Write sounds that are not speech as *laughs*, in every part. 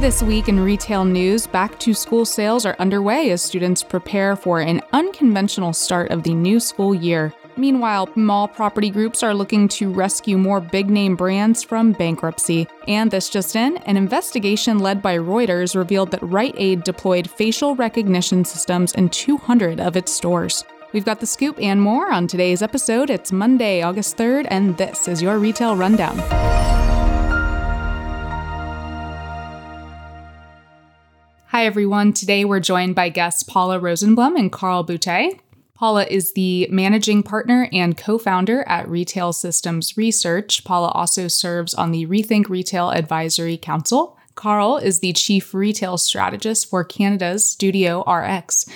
This week in retail news, back to school sales are underway as students prepare for an unconventional start of the new school year. Meanwhile, mall property groups are looking to rescue more big name brands from bankruptcy. And this just in, an investigation led by Reuters revealed that Rite Aid deployed facial recognition systems in 200 of its stores. We've got the scoop and more on today's episode. It's Monday, August 3rd, and this is your Retail Rundown. Hi, everyone. Today we're joined by guests Paula Rosenblum and Carl Boutet. Paula is the managing partner and co founder at Retail Systems Research. Paula also serves on the Rethink Retail Advisory Council. Carl is the chief retail strategist for Canada's Studio RX.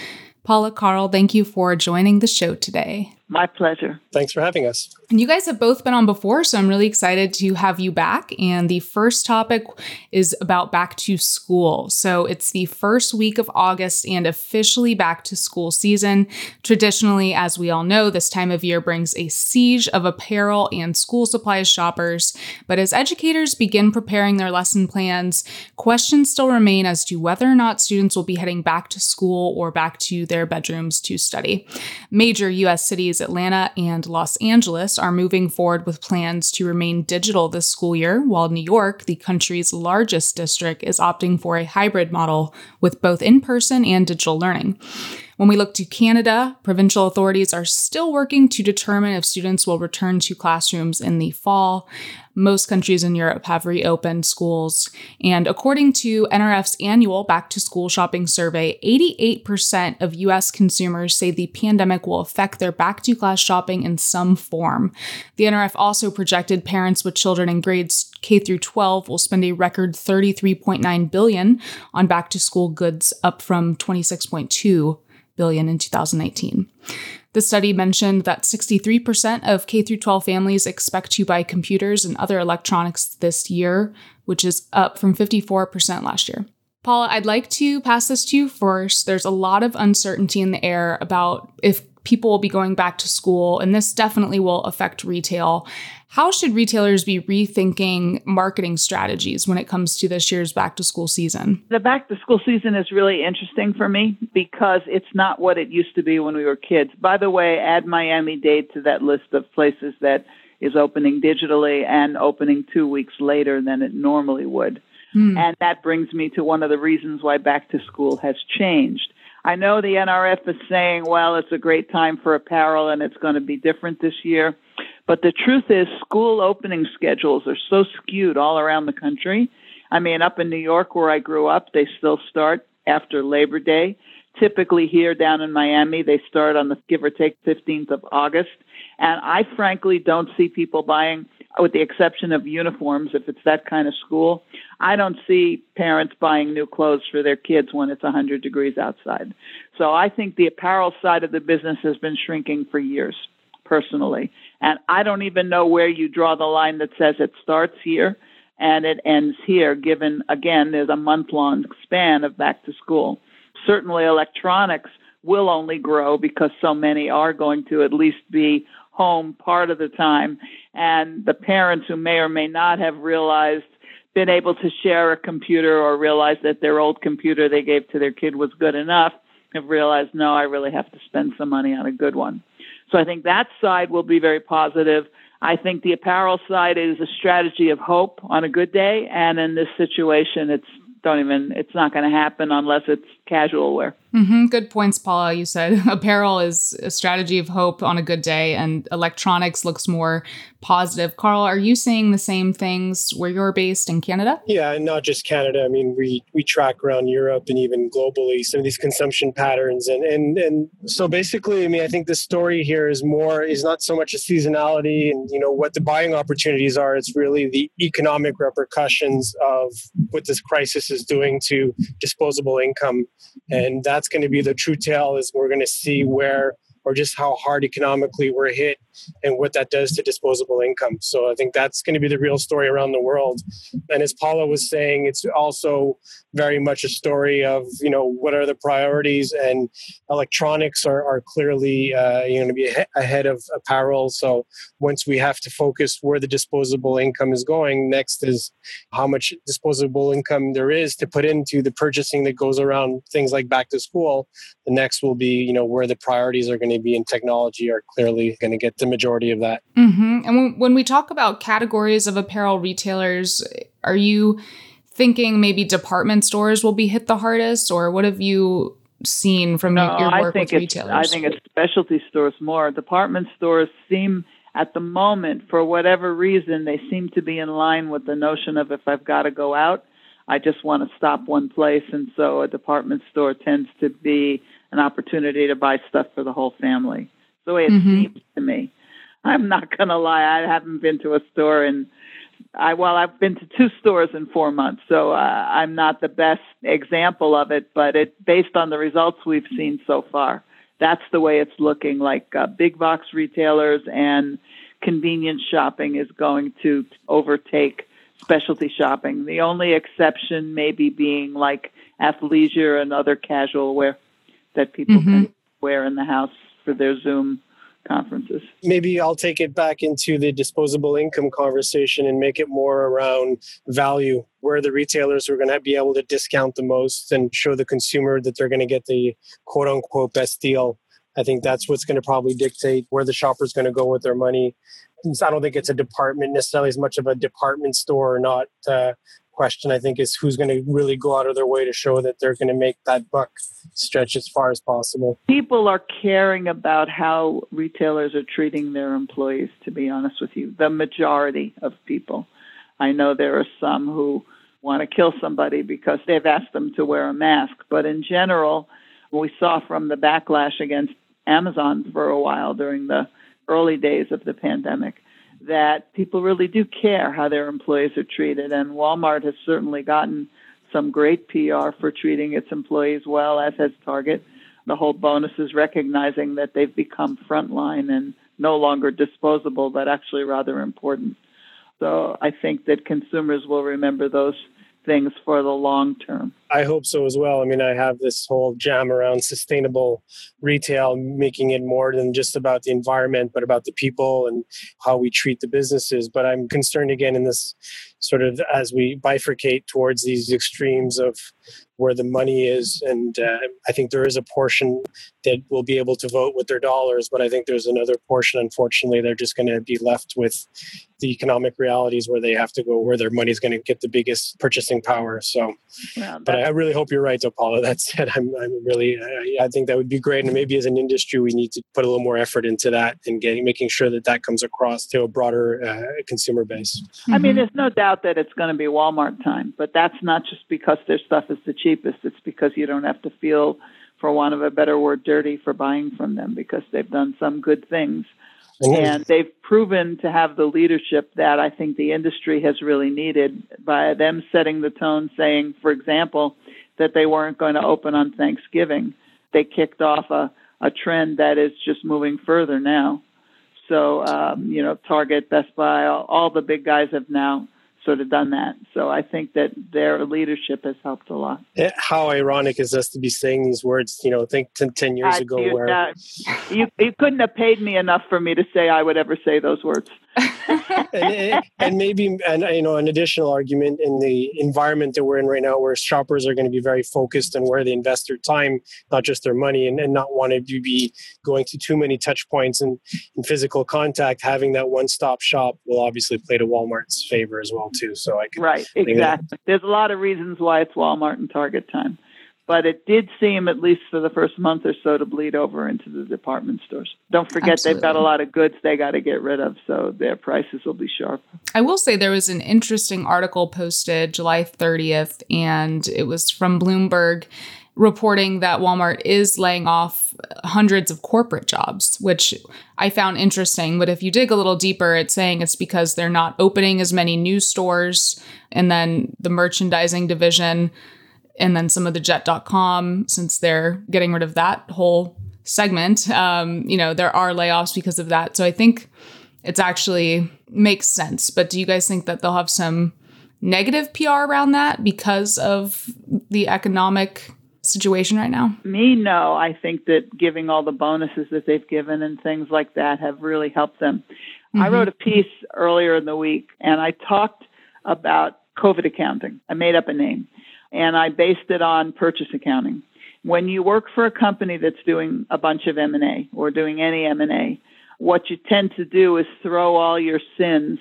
Paula, Carl, thank you for joining the show today. My pleasure. Thanks for having us. And you guys have both been on before, so I'm really excited to have you back. And the first topic is about back to school. So it's the first week of August and officially back to school season. Traditionally, as we all know, this time of year brings a siege of apparel and school supplies shoppers. But as educators begin preparing their lesson plans, questions still remain as to whether or not students will be heading back to school or back to their bedrooms to study. Major U.S. cities Atlanta and Los Angeles are moving forward with plans to remain digital this school year, while New York, the country's largest district, is opting for a hybrid model with both in person and digital learning. When we look to Canada, provincial authorities are still working to determine if students will return to classrooms in the fall. Most countries in Europe have reopened schools. And according to NRF's annual back to school shopping survey, 88% of US consumers say the pandemic will affect their back to class shopping in some form. The NRF also projected parents with children in grades K through 12 will spend a record 33.9 billion on back to school goods up from 26.2 billion in 2019. The study mentioned that 63% of K 12 families expect to buy computers and other electronics this year, which is up from 54% last year. Paula, I'd like to pass this to you first. There's a lot of uncertainty in the air about if people will be going back to school, and this definitely will affect retail. How should retailers be rethinking marketing strategies when it comes to this year's back to school season? The back to school season is really interesting for me because it's not what it used to be when we were kids. By the way, add Miami Dade to that list of places that is opening digitally and opening two weeks later than it normally would. Hmm. And that brings me to one of the reasons why back to school has changed. I know the NRF is saying, well, it's a great time for apparel and it's going to be different this year. But the truth is, school opening schedules are so skewed all around the country. I mean, up in New York, where I grew up, they still start after Labor Day. Typically, here down in Miami, they start on the give or take 15th of August. And I frankly don't see people buying, with the exception of uniforms, if it's that kind of school. I don't see parents buying new clothes for their kids when it's 100 degrees outside. So I think the apparel side of the business has been shrinking for years, personally. And I don't even know where you draw the line that says it starts here and it ends here, given, again, there's a month long span of back to school. Certainly, electronics will only grow because so many are going to at least be home part of the time. And the parents who may or may not have realized, been able to share a computer or realize that their old computer they gave to their kid was good enough have realized, no, I really have to spend some money on a good one. So I think that side will be very positive. I think the apparel side is a strategy of hope on a good day, and in this situation, it's don't even it's not going to happen unless it's casual wear. Mm-hmm. Good points, Paula. You said *laughs* apparel is a strategy of hope on a good day, and electronics looks more positive. Carl, are you seeing the same things where you're based in Canada? Yeah, and not just Canada. I mean, we we track around Europe and even globally some of these consumption patterns, and and and so basically, I mean, I think the story here is more is not so much a seasonality and you know what the buying opportunities are. It's really the economic repercussions of what this crisis is doing to disposable income, Mm-hmm. and that's going to be the true tale. Is we're going to see where or just how hard economically we're hit and what that does to disposable income. So I think that's going to be the real story around the world. And as Paula was saying, it's also very much a story of you know what are the priorities and electronics are, are clearly uh, to be ahead of apparel so once we have to focus where the disposable income is going next is how much disposable income there is to put into the purchasing that goes around things like back to school the next will be you know where the priorities are going to be in technology are clearly going to get the majority of that mm-hmm. and when, when we talk about categories of apparel retailers are you thinking maybe department stores will be hit the hardest, or what have you seen from no, your work I think with it's, retailers? I think it's specialty stores more. Department stores seem, at the moment, for whatever reason, they seem to be in line with the notion of if I've got to go out, I just want to stop one place. And so a department store tends to be an opportunity to buy stuff for the whole family. The way it mm-hmm. seems to me. I'm not going to lie, I haven't been to a store in I well, I've been to two stores in four months, so uh, I'm not the best example of it. But it, based on the results we've seen so far, that's the way it's looking. Like uh, big box retailers and convenience shopping is going to overtake specialty shopping. The only exception maybe being like athleisure and other casual wear that people mm-hmm. can wear in the house for their Zoom conferences. Maybe I'll take it back into the disposable income conversation and make it more around value, where the retailers are going to be able to discount the most and show the consumer that they're going to get the quote unquote best deal. I think that's what's going to probably dictate where the shopper's going to go with their money. I don't think it's a department necessarily as much of a department store or not uh, question i think is who's going to really go out of their way to show that they're going to make that buck stretch as far as possible. People are caring about how retailers are treating their employees to be honest with you the majority of people. I know there are some who want to kill somebody because they've asked them to wear a mask but in general we saw from the backlash against amazon for a while during the early days of the pandemic that people really do care how their employees are treated. And Walmart has certainly gotten some great PR for treating its employees well, as has Target. The whole bonus is recognizing that they've become frontline and no longer disposable, but actually rather important. So I think that consumers will remember those things for the long term. I hope so as well. I mean, I have this whole jam around sustainable retail, making it more than just about the environment, but about the people and how we treat the businesses. But I'm concerned again in this sort of as we bifurcate towards these extremes of where the money is. And uh, I think there is a portion that will be able to vote with their dollars, but I think there's another portion, unfortunately, they're just going to be left with the economic realities where they have to go where their money is going to get the biggest purchasing power. So, yeah, but I really hope you're right, though, *laughs* Paula. That said, I'm, I'm really, I, I think that would be great. And maybe as an industry, we need to put a little more effort into that and getting, making sure that that comes across to a broader uh, consumer base. I mean, there's no doubt that it's going to be Walmart time, but that's not just because their stuff is the cheapest. It's because you don't have to feel, for want of a better word, dirty for buying from them because they've done some good things. And they've proven to have the leadership that I think the industry has really needed by them setting the tone, saying, for example, that they weren't going to open on Thanksgiving. They kicked off a, a trend that is just moving further now. So, um, you know, Target, Best Buy, all, all the big guys have now sort of done that. So I think that their leadership has helped a lot. How ironic is this to be saying these words, you know, think 10, 10 years ago you, where uh, you, you couldn't have paid me enough for me to say I would ever say those words. And, and, maybe and you know an additional argument in the environment that we're in right now where shoppers are going to be very focused on where they invest their time not just their money and, and not wanting to be going to too many touch points and in physical contact. Having that one-stop shop will obviously play to walmart's favor as well too so i can right exactly. There's a lot of reasons why it's walmart and target time but it did seem, at least for the first month or so, to bleed over into the department stores. Don't forget, Absolutely. they've got a lot of goods they got to get rid of, so their prices will be sharp. I will say there was an interesting article posted July 30th, and it was from Bloomberg reporting that Walmart is laying off hundreds of corporate jobs, which I found interesting. But if you dig a little deeper, it's saying it's because they're not opening as many new stores. And then the merchandising division and then some of the jet.com since they're getting rid of that whole segment, um, you know, there are layoffs because of that. So I think it's actually makes sense. But do you guys think that they'll have some negative PR around that because of the economic situation right now? Me, no. I think that giving all the bonuses that they've given and things like that have really helped them. Mm-hmm. I wrote a piece earlier in the week and I talked about COVID accounting. I made up a name and I based it on purchase accounting. When you work for a company that's doing a bunch of M&A or doing any M&A, what you tend to do is throw all your sins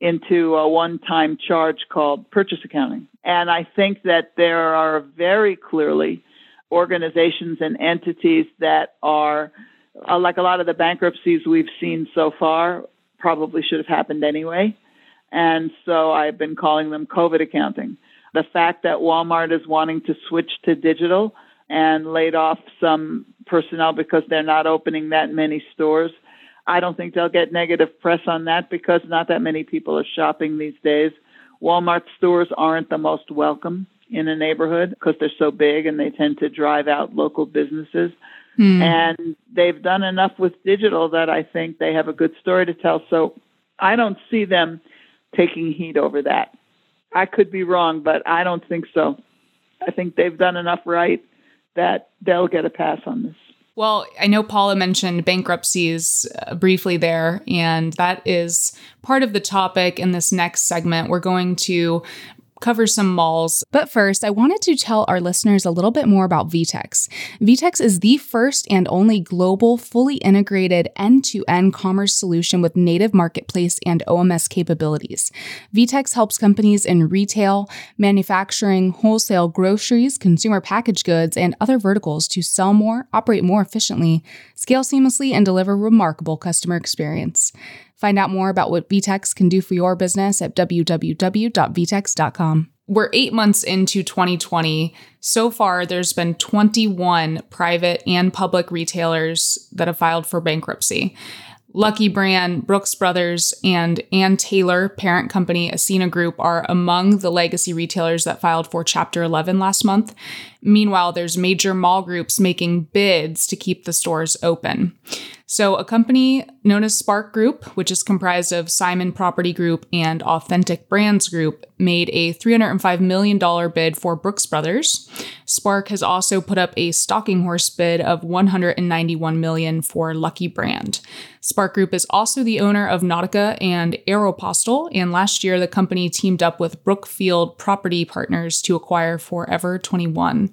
into a one time charge called purchase accounting. And I think that there are very clearly organizations and entities that are, uh, like a lot of the bankruptcies we've seen so far, probably should have happened anyway. And so I've been calling them COVID accounting. The fact that Walmart is wanting to switch to digital and laid off some personnel because they're not opening that many stores I don't think they'll get negative press on that because not that many people are shopping these days. Walmart stores aren't the most welcome in a neighborhood because they're so big and they tend to drive out local businesses. Hmm. And they've done enough with digital that I think they have a good story to tell. So I don't see them taking heat over that. I could be wrong, but I don't think so. I think they've done enough right that they'll get a pass on this. Well, I know Paula mentioned bankruptcies uh, briefly there, and that is part of the topic in this next segment. We're going to cover some malls. But first, I wanted to tell our listeners a little bit more about VTEX. VTEX is the first and only global, fully integrated end to end commerce solution with native marketplace and OMS capabilities. VTEX helps companies in retail, manufacturing, wholesale, groceries, consumer packaged goods, and other verticals to sell more, operate more efficiently, scale seamlessly, and deliver remarkable customer experience. Find out more about what VTEX can do for your business at www.vtex.com. We're eight months into 2020. So far, there's been 21 private and public retailers that have filed for bankruptcy. Lucky Brand, Brooks Brothers, and Ann Taylor, parent company Ascena Group, are among the legacy retailers that filed for Chapter 11 last month. Meanwhile, there's major mall groups making bids to keep the stores open. So, a company known as Spark Group, which is comprised of Simon Property Group and Authentic Brands Group, made a $305 million bid for Brooks Brothers. Spark has also put up a stalking horse bid of 191 million for Lucky Brand. Spark Group is also the owner of Nautica and Aeropostale, and last year the company teamed up with Brookfield Property Partners to acquire Forever 21.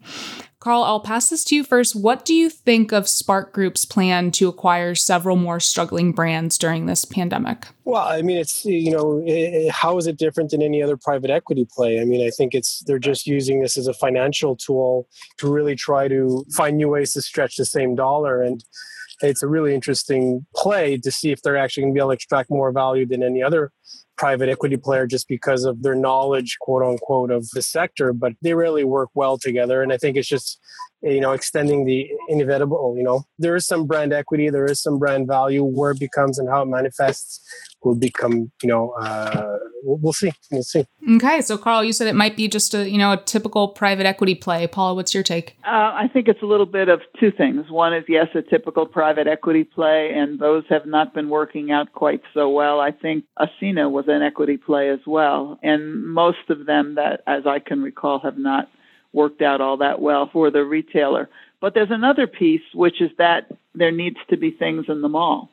Carl, I'll pass this to you first. What do you think of Spark Group's plan to acquire several more struggling brands during this pandemic? Well, I mean, it's, you know, it, how is it different than any other private equity play? I mean, I think it's, they're just using this as a financial tool to really try to find new ways to stretch the same dollar. And, it's a really interesting play to see if they're actually going to be able to extract more value than any other private equity player just because of their knowledge, quote unquote, of the sector, but they really work well together. And I think it's just, you know, extending the inevitable, you know, there is some brand equity, there is some brand value, where it becomes and how it manifests will become, you know, uh, we'll, we'll, see. We'll see. Okay. So, Carl, you said it might be just a, you know, a typical private equity play. Paula, what's your take? Uh, I think it's a little bit of two things. One is, yes, a typical private equity play, and those have not been working out quite so well. I think Ascena was an equity play as well. And most of them that, as I can recall, have not worked out all that well for the retailer. But there's another piece, which is that there needs to be things in the mall.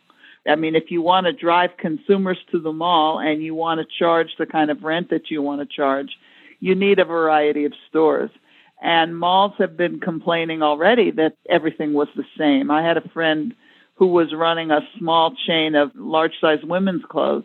I mean, if you want to drive consumers to the mall and you want to charge the kind of rent that you want to charge, you need a variety of stores. And malls have been complaining already that everything was the same. I had a friend who was running a small chain of large size women's clothes,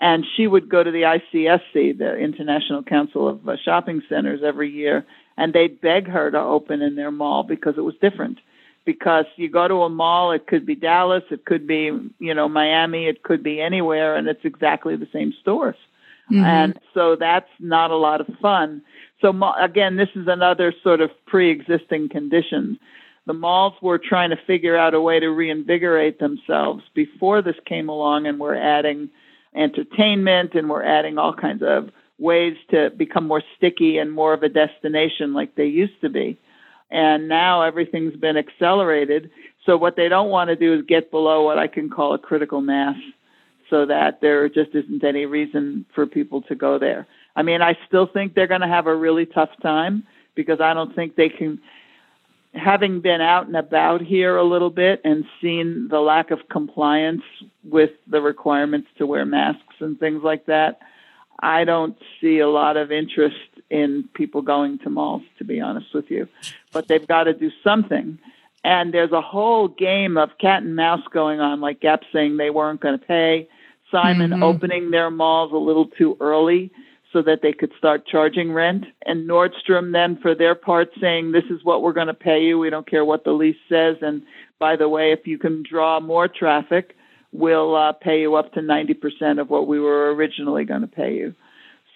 and she would go to the ICSC, the International Council of uh, Shopping Centers, every year, and they'd beg her to open in their mall because it was different because you go to a mall, it could be Dallas, it could be, you know, Miami, it could be anywhere, and it's exactly the same stores. Mm-hmm. And so that's not a lot of fun. So again, this is another sort of pre-existing condition. The malls were trying to figure out a way to reinvigorate themselves before this came along, and we're adding entertainment and we're adding all kinds of ways to become more sticky and more of a destination like they used to be and now everything's been accelerated. So what they don't want to do is get below what I can call a critical mass so that there just isn't any reason for people to go there. I mean, I still think they're going to have a really tough time because I don't think they can having been out and about here a little bit and seen the lack of compliance with the requirements to wear masks and things like that, I don't see a lot of interest in people going to malls, to be honest with you. But they've got to do something. And there's a whole game of cat and mouse going on, like Gap saying they weren't going to pay, Simon mm-hmm. opening their malls a little too early so that they could start charging rent. And Nordstrom then, for their part, saying, This is what we're going to pay you. We don't care what the lease says. And by the way, if you can draw more traffic, we'll uh, pay you up to 90% of what we were originally going to pay you.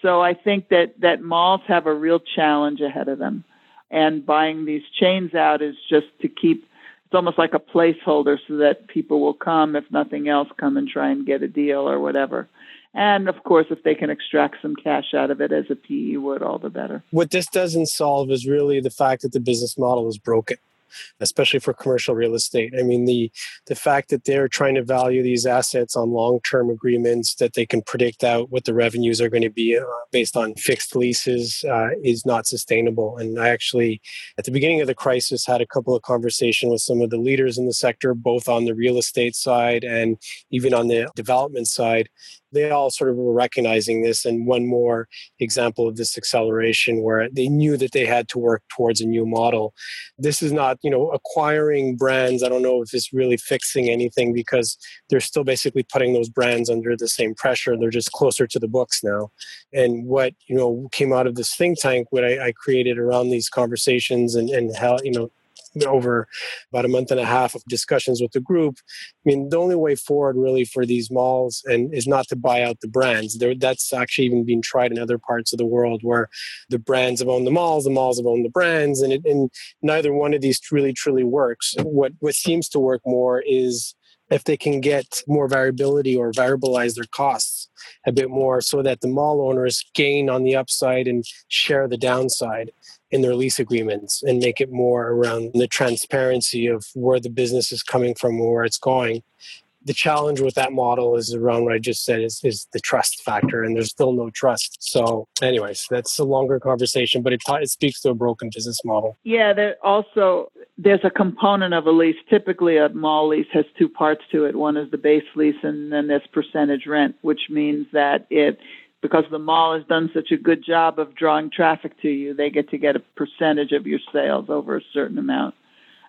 So I think that, that malls have a real challenge ahead of them. And buying these chains out is just to keep it's almost like a placeholder so that people will come, if nothing else, come and try and get a deal or whatever. And of course, if they can extract some cash out of it as a PE would, all the better. What this doesn't solve is really the fact that the business model is broken especially for commercial real estate. I mean, the the fact that they're trying to value these assets on long term agreements that they can predict out what the revenues are going to be uh, based on fixed leases uh, is not sustainable. And I actually, at the beginning of the crisis, had a couple of conversations with some of the leaders in the sector, both on the real estate side and even on the development side they all sort of were recognizing this and one more example of this acceleration where they knew that they had to work towards a new model. This is not you know acquiring brands. I don't know if it's really fixing anything because they're still basically putting those brands under the same pressure. They're just closer to the books now. And what you know came out of this think tank what i, I created around these conversations and and how you know *laughs* over about a month and a half of discussions with the group. I mean, the only way forward really for these malls and is not to buy out the brands. There, that's actually even being tried in other parts of the world where the brands have owned the malls, the malls have owned the brands, and, it, and neither one of these really truly works. What what seems to work more is if they can get more variability or variabilize their costs a bit more so that the mall owners gain on the upside and share the downside in their lease agreements and make it more around the transparency of where the business is coming from and where it's going the challenge with that model is around what I just said is, is the trust factor, and there's still no trust. So, anyways, that's a longer conversation, but it, it speaks to a broken business model. Yeah, there also there's a component of a lease. Typically, a mall lease has two parts to it. One is the base lease, and then there's percentage rent, which means that it because the mall has done such a good job of drawing traffic to you, they get to get a percentage of your sales over a certain amount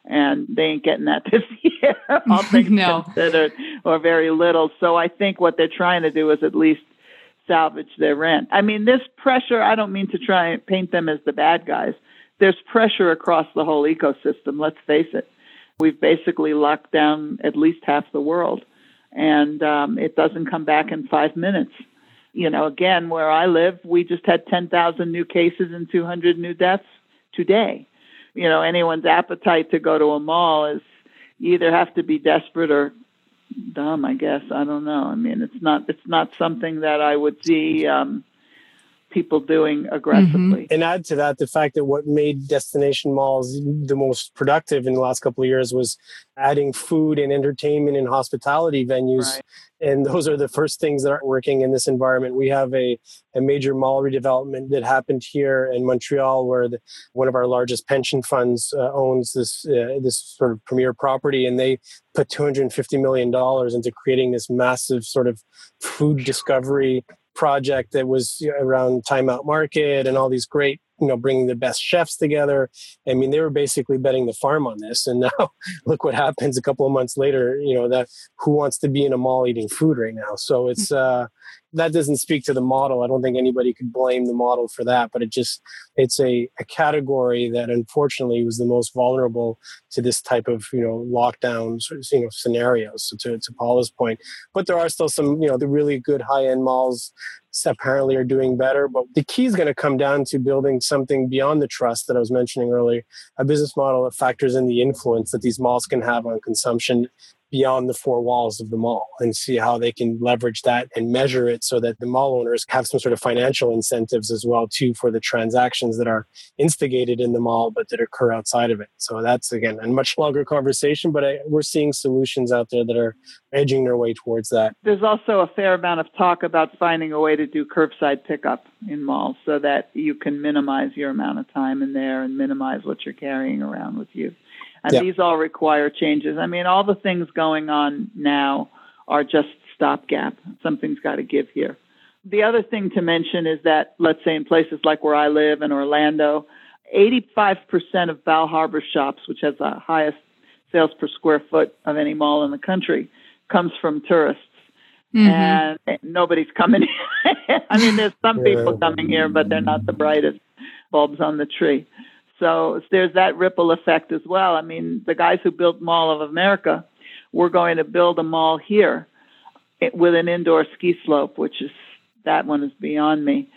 and they ain't getting that *laughs* this year, *laughs* all things no. considered, or very little. So I think what they're trying to do is at least salvage their rent. I mean, this pressure, I don't mean to try and paint them as the bad guys. There's pressure across the whole ecosystem, let's face it. We've basically locked down at least half the world, and um, it doesn't come back in five minutes. You know, again, where I live, we just had 10,000 new cases and 200 new deaths today. You know anyone's appetite to go to a mall is you either have to be desperate or dumb i guess. I don't know. I mean it's not it's not something that i would see um people doing aggressively. Mm-hmm. And add to that the fact that what made destination malls the most productive in the last couple of years was adding food and entertainment and hospitality venues. Right. And those are the first things that aren't working in this environment. We have a, a major mall redevelopment that happened here in Montreal, where the, one of our largest pension funds uh, owns this uh, this sort of premier property, and they put 250 million dollars into creating this massive sort of food discovery project that was around Time Out Market and all these great, you know, bringing the best chefs together. I mean, they were basically betting the farm on this. And *laughs* now look what happens a couple of months later, you know, that who wants to be in a mall eating food right now? So it's, uh, that doesn't speak to the model. I don't think anybody could blame the model for that, but it just it's a, a category that unfortunately was the most vulnerable to this type of you know lockdown you know scenarios. So to, to Paula's point, but there are still some you know the really good high end malls apparently are doing better. But the key is going to come down to building something beyond the trust that I was mentioning earlier, a business model that factors in the influence that these malls can have on consumption beyond the four walls of the mall and see how they can leverage that and measure it so that the mall owners have some sort of financial incentives as well too for the transactions that are instigated in the mall but that occur outside of it. So that's again a much longer conversation but I, we're seeing solutions out there that are edging their way towards that. There's also a fair amount of talk about finding a way to do curbside pickup in malls so that you can minimize your amount of time in there and minimize what you're carrying around with you and yep. these all require changes. I mean, all the things going on now are just stopgap. Something's got to give here. The other thing to mention is that, let's say in places like where I live in Orlando, 85% of Bal Harbour shops, which has the highest sales per square foot of any mall in the country, comes from tourists. Mm-hmm. And nobody's coming. *laughs* I mean, there's some people coming here, but they're not the brightest bulbs on the tree. So there's that ripple effect as well. I mean, the guys who built Mall of America were going to build a mall here eh, with an indoor ski slope, which is that one is beyond me.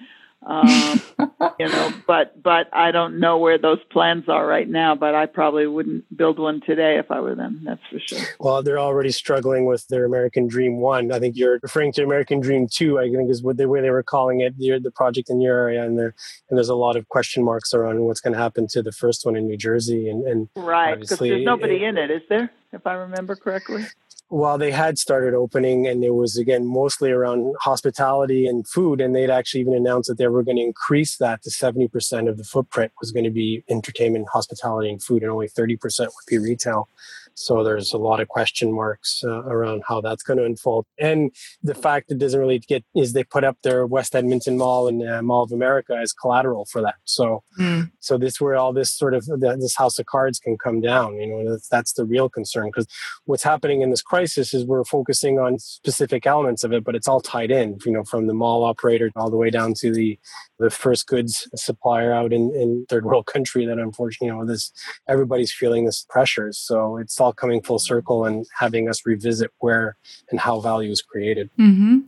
Um, *laughs* you know, but but I don't know where those plans are right now. But I probably wouldn't build one today if I were them. That's for sure. Well, they're already struggling with their American Dream One. I think you're referring to American Dream Two. I think is what the way they were calling it, the, the project in your area, and there and there's a lot of question marks around what's going to happen to the first one in New Jersey. And, and right, because there's nobody it, in it, is there? If I remember correctly while they had started opening and it was again mostly around hospitality and food and they'd actually even announced that they were going to increase that to 70% of the footprint was going to be entertainment hospitality and food and only 30% would be retail so there's a lot of question marks uh, around how that's going to unfold. And the fact it doesn't really get is they put up their West Edmonton Mall and uh, Mall of America as collateral for that. So, mm. so this where all this sort of this house of cards can come down. You know, that's, that's the real concern because what's happening in this crisis is we're focusing on specific elements of it, but it's all tied in. You know, from the mall operator all the way down to the the first goods supplier out in, in third world country that unfortunately, you know, this everybody's feeling this pressure. So it's all coming full circle and having us revisit where and how value is created. Mm-hmm.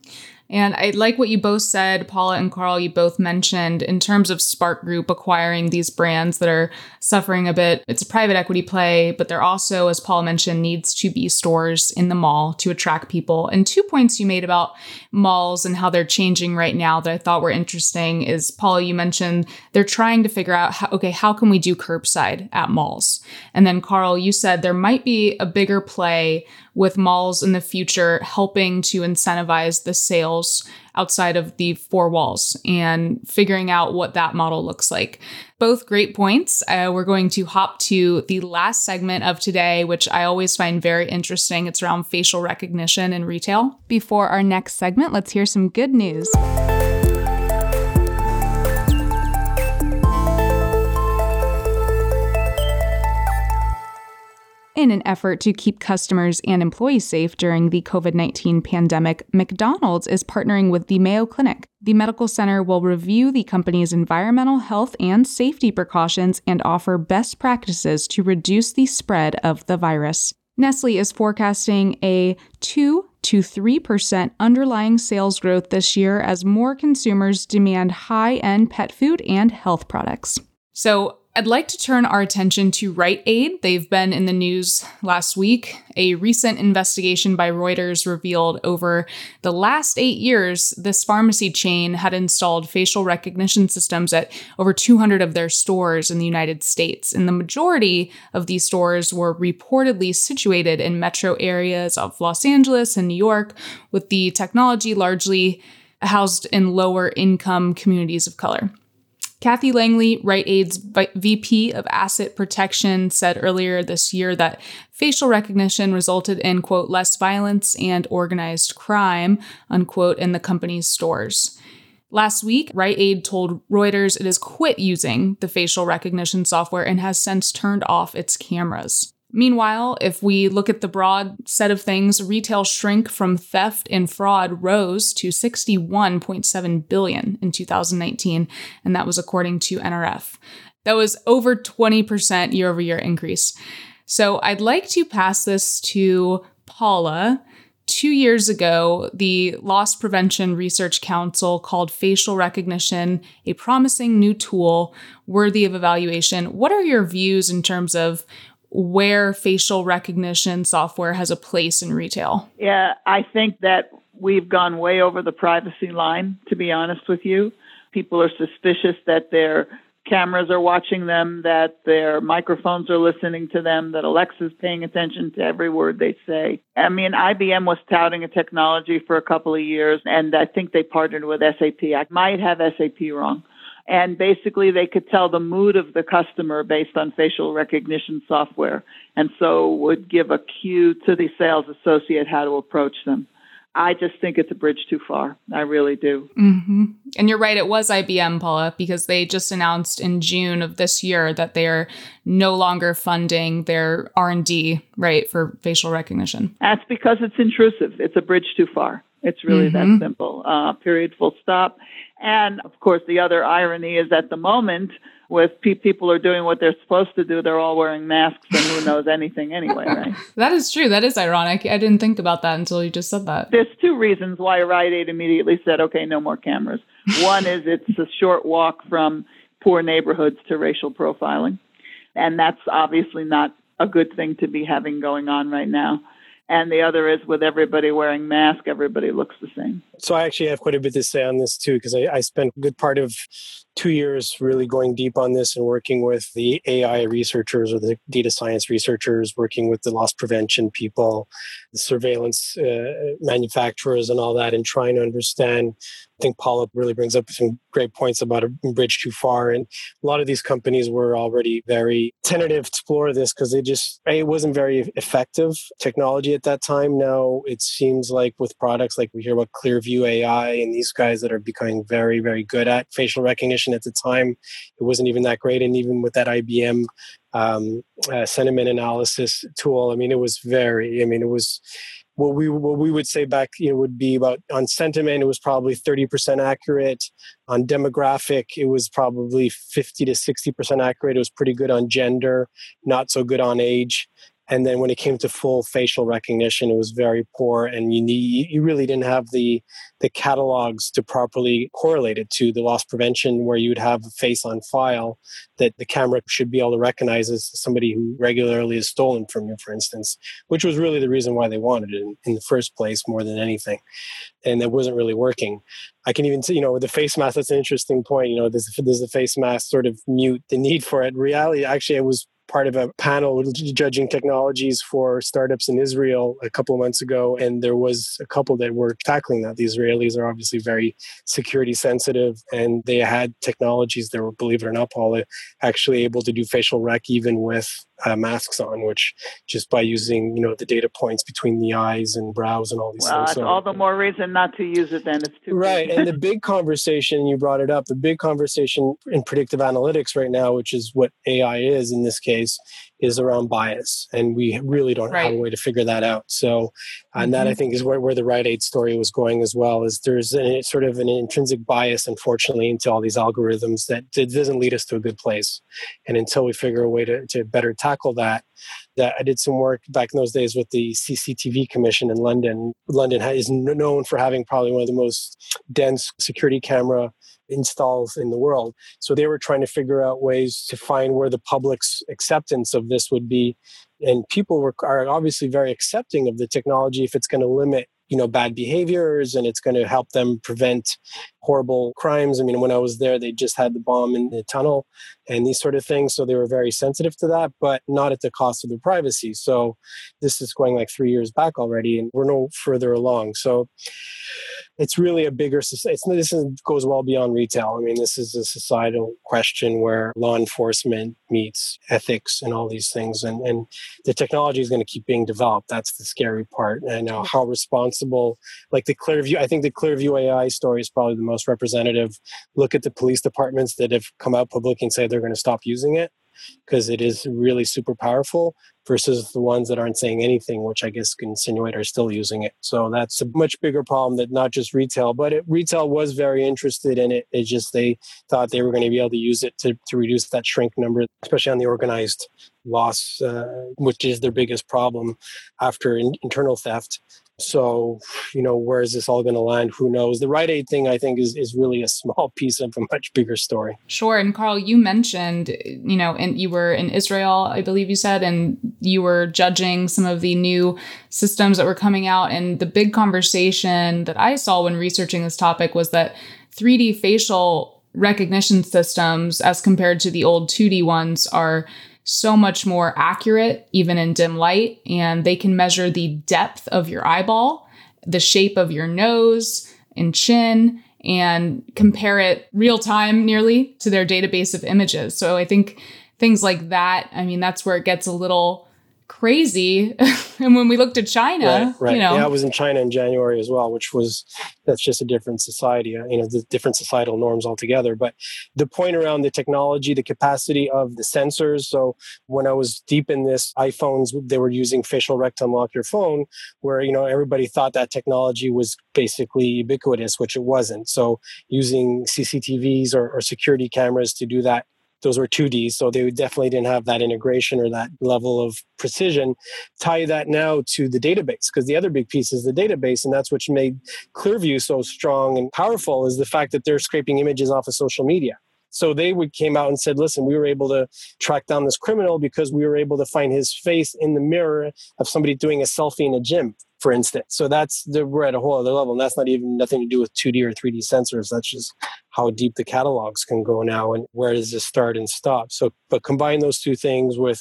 And I like what you both said, Paula and Carl, you both mentioned in terms of Spark Group acquiring these brands that are suffering a bit. It's a private equity play, but there also, as Paula mentioned, needs to be stores in the mall to attract people. And two points you made about malls and how they're changing right now that I thought were interesting is Paula, you mentioned they're trying to figure out, how, okay, how can we do curbside at malls? And then Carl, you said there might be a bigger play with malls in the future helping to incentivize the sales outside of the four walls and figuring out what that model looks like. Both great points. Uh, we're going to hop to the last segment of today, which I always find very interesting. It's around facial recognition in retail. Before our next segment, let's hear some good news. In an effort to keep customers and employees safe during the COVID 19 pandemic, McDonald's is partnering with the Mayo Clinic. The medical center will review the company's environmental health and safety precautions and offer best practices to reduce the spread of the virus. Nestle is forecasting a 2 to 3% underlying sales growth this year as more consumers demand high end pet food and health products. So, I'd like to turn our attention to Rite Aid. They've been in the news last week. A recent investigation by Reuters revealed over the last eight years, this pharmacy chain had installed facial recognition systems at over 200 of their stores in the United States. And the majority of these stores were reportedly situated in metro areas of Los Angeles and New York, with the technology largely housed in lower income communities of color. Kathy Langley, Rite Aid's VP of Asset Protection, said earlier this year that facial recognition resulted in, quote, less violence and organized crime, unquote, in the company's stores. Last week, Rite Aid told Reuters it has quit using the facial recognition software and has since turned off its cameras. Meanwhile, if we look at the broad set of things, retail shrink from theft and fraud rose to 61.7 billion in 2019, and that was according to NRF. That was over 20% year-over-year increase. So, I'd like to pass this to Paula. Two years ago, the Loss Prevention Research Council called facial recognition a promising new tool worthy of evaluation. What are your views in terms of where facial recognition software has a place in retail? Yeah, I think that we've gone way over the privacy line, to be honest with you. People are suspicious that their cameras are watching them, that their microphones are listening to them, that Alexa's paying attention to every word they say. I mean, IBM was touting a technology for a couple of years, and I think they partnered with SAP. I might have SAP wrong. And basically, they could tell the mood of the customer based on facial recognition software, and so would give a cue to the sales associate how to approach them. I just think it's a bridge too far. I really do. Mm-hmm. And you're right; it was IBM, Paula, because they just announced in June of this year that they are no longer funding their R and D right for facial recognition. That's because it's intrusive. It's a bridge too far. It's really mm-hmm. that simple. Uh, period. Full stop. And of course, the other irony is at the moment with pe- people are doing what they're supposed to do, they're all wearing masks, and who *laughs* knows anything anyway, right? *laughs* that is true. That is ironic. I didn't think about that until you just said that. There's two reasons why Rite Aid immediately said, okay, no more cameras. *laughs* One is it's a short walk from poor neighborhoods to racial profiling. And that's obviously not a good thing to be having going on right now and the other is with everybody wearing mask everybody looks the same. So i actually have quite a bit to say on this too because I, I, spent a good part of two years really going deep on this and working with the ai researchers or the data science researchers working with the loss prevention people the surveillance uh, manufacturers and all that and trying to understand I think Paula really brings up some great points about a bridge too far. And a lot of these companies were already very tentative to explore this because they just, it wasn't very effective technology at that time. Now it seems like with products like we hear about Clearview AI and these guys that are becoming very, very good at facial recognition at the time, it wasn't even that great. And even with that IBM um, uh, sentiment analysis tool, I mean, it was very, I mean, it was, what we what we would say back know would be about on sentiment it was probably 30% accurate. On demographic it was probably 50 to 60% accurate. It was pretty good on gender not so good on age and then when it came to full facial recognition it was very poor and you need you really didn't have the the catalogs to properly correlate it to the loss prevention where you would have a face on file that the camera should be able to recognize as somebody who regularly is stolen from you for instance which was really the reason why they wanted it in, in the first place more than anything and that wasn't really working I can even see, you know, with the face mask, that's an interesting point. You know, does, does the face mask sort of mute the need for it? Reality, actually, it was part of a panel judging technologies for startups in Israel a couple of months ago, and there was a couple that were tackling that. The Israelis are obviously very security sensitive, and they had technologies that were, believe it or not, Paula, actually able to do facial rec even with uh, masks on, which just by using you know the data points between the eyes and brows and all these well, things. So, all the more reason not to use it. Then it's too right. and the big conversation you brought it up. The big conversation in predictive analytics right now, which is what AI is in this case, is around bias, and we really don't right. have a way to figure that out. So, and mm-hmm. that I mm-hmm. think is where, where the Rite Aid story was going as well. Is there's a, sort of an intrinsic bias, unfortunately, into all these algorithms that doesn't lead us to a good place. And until we figure a way to, to better tackle that, that I did some work back in those days with the CCTV Commission in London. London is known for having probably one of the most dense security camera installs in the world. So they were trying to figure out ways to find where the public's acceptance of this would be. And people were, are obviously very accepting of the technology if it's going to limit you know bad behaviors and it's going to help them prevent horrible crimes. I mean when i was there they just had the bomb in the tunnel and these sort of things so they were very sensitive to that but not at the cost of their privacy. So this is going like three years back already and we're no further along. So it's really a bigger it's, this is, goes well beyond retail. I mean this is a societal question where law enforcement meets ethics and all these things and, and the technology is going to keep being developed. That's the scary part. And now how responsible like the clearview i think the clearview ai story is probably the most representative look at the police departments that have come out public and say they're going to stop using it because it is really super powerful versus the ones that aren't saying anything, which I guess can insinuate are still using it. So that's a much bigger problem that not just retail, but it, retail was very interested in it. It's just they thought they were going to be able to use it to, to reduce that shrink number, especially on the organized loss, uh, which is their biggest problem after in, internal theft So, you know, where is this all going to land? Who knows? The Rite Aid thing, I think, is, is really a small *laughs* piece of a much bigger story. Sure. And Carl, you mentioned, you know, and you were in Israel, I believe you said, and you were judging some of the new systems that were coming out. And the big conversation that I saw when researching this topic was that 3D facial recognition systems, as compared to the old 2D ones, are so much more accurate, even in dim light, and they can measure the depth of your eyeball, the shape of your nose and chin, and compare it real time nearly to their database of images. So I think things like that, I mean, that's where it gets a little crazy. *laughs* and when we looked at China, right, right. you know, yeah, I was in China in January as well, which was that's just a different society, uh, you know, the different societal norms altogether. But the point around the technology, the capacity of the sensors. So when I was deep in this, iPhones they were using facial rec to unlock your phone, where you know everybody thought that technology was basically ubiquitous, which it wasn't. So using CCTVs or, or security cameras to do that those were 2D, so they definitely didn't have that integration or that level of precision. Tie that now to the database, because the other big piece is the database, and that's what made Clearview so strong and powerful is the fact that they're scraping images off of social media. So they would came out and said, "Listen, we were able to track down this criminal because we were able to find his face in the mirror of somebody doing a selfie in a gym." for instance. So that's the, we're at a whole other level, and that's not even nothing to do with 2D or 3D sensors. That's just how deep the catalogs can go now, and where does this start and stop. So, but combine those two things with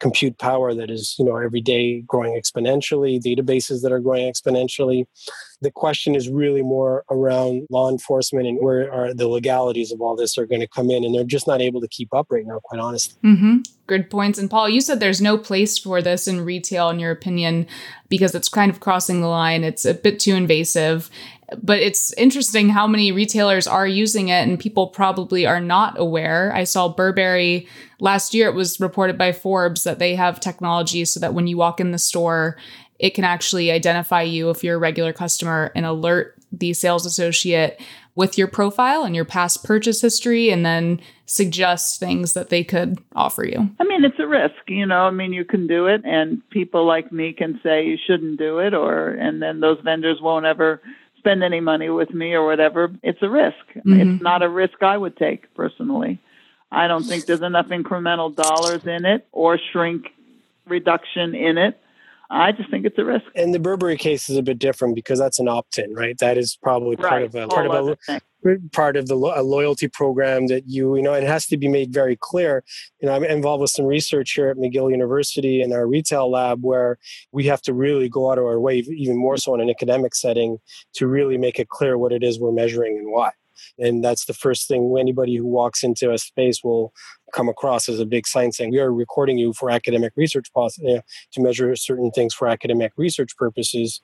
compute power that is, you know, every day growing exponentially, databases that are growing exponentially. The question is really more around law enforcement and where are the legalities of all this are going to come in, and they're just not able to keep up right now, quite honestly. Mm-hmm. Good points. And Paul, you said there's no place for this in retail, in your opinion, because it's kind of crossing the line. It's a bit too invasive but it's interesting how many retailers are using it and people probably are not aware. I saw Burberry last year, it was reported by Forbes that they have technology so that when you walk in the store, it can actually identify you if you're a regular customer and alert the sales associate with your profile and your past purchase history and then suggest things that they could offer you? I mean, it's a risk, you know. I mean, you can do it and people like me can say you shouldn't do it or and then those vendors won't ever spend any money with me or whatever. It's a risk. Mm-hmm. It's not a risk I would take personally. I don't think there's enough incremental dollars in it or shrink reduction in it. I just think it's a risk. And the Burberry case is a bit different because that's an opt-in, right? That is probably part of a part of a part of the lo- a loyalty program that you you know it has to be made very clear you know i'm involved with some research here at mcgill university in our retail lab where we have to really go out of our way even more so in an academic setting to really make it clear what it is we're measuring and why and that's the first thing anybody who walks into a space will come across as a big sign saying we are recording you for academic research to measure certain things for academic research purposes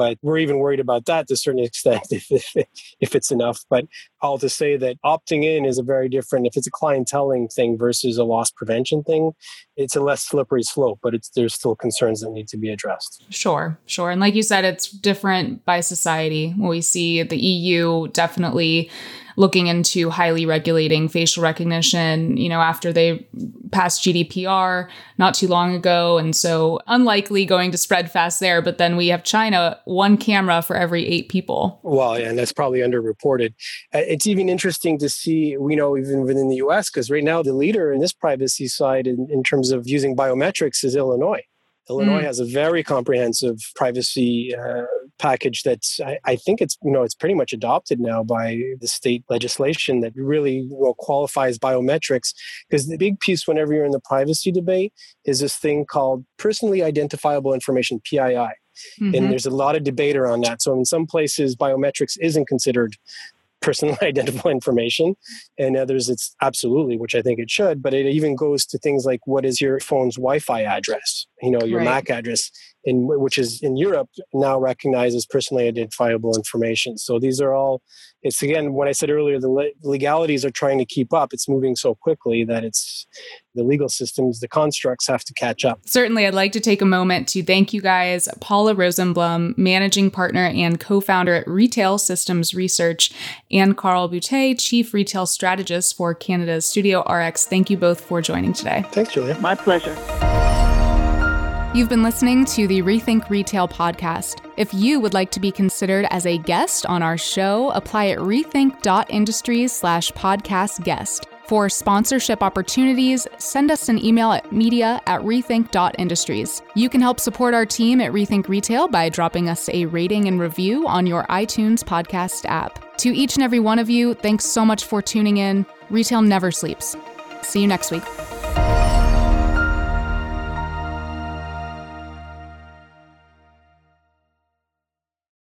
but we're even worried about that to a certain *laughs* extent if, if, if it's enough. But all to say that opting in is a very different if it's a clienteling thing versus a loss prevention thing it's a less slippery slope but it's there's still concerns that need to be addressed. Sure sure. And like you said it's different by society. We see the eu definitely looking into highly regulating facial recognition, you know, after they passed GDPR not too long ago. And so unlikely going to spread fast there. But then we have China, one camera for every eight people. Well, yeah, and that's probably underreported. Uh, it's even interesting to see, we know, even within the US, because right now the leader in this privacy side in, in terms of using biometrics is Illinois. Illinois mm. has a very comprehensive privacy uh, package that's I, I, think it's you know it's pretty much adopted now by the state legislation that really well qualifies biometrics because the big piece whenever you're in the privacy debate is this thing called personally identifiable information PII. Mm-hmm. And there's a lot of debate around that. So in some places, biometrics isn't considered personally *laughs* identifiable information and others it's absolutely which i think it should but it even goes to things like what is your phone's wi-fi address you know your right. mac address in which is in europe now recognized as personally identifiable information. So these are all it's again when i said earlier the legalities are trying to keep up. It's moving so quickly that it's the legal systems the constructs have to catch up. Certainly i'd like to take a moment to thank you guys paula rosenblum managing partner and co-founder at retail systems research and carl boutet chief retail strategist for canada's studio rx thank you both for joining today. Thanks julia. My pleasure You've been listening to the Rethink Retail podcast. If you would like to be considered as a guest on our show, apply at rethink.industries slash podcast guest. For sponsorship opportunities, send us an email at media at rethink.industries. You can help support our team at Rethink Retail by dropping us a rating and review on your iTunes podcast app. To each and every one of you, thanks so much for tuning in. Retail never sleeps. See you next week.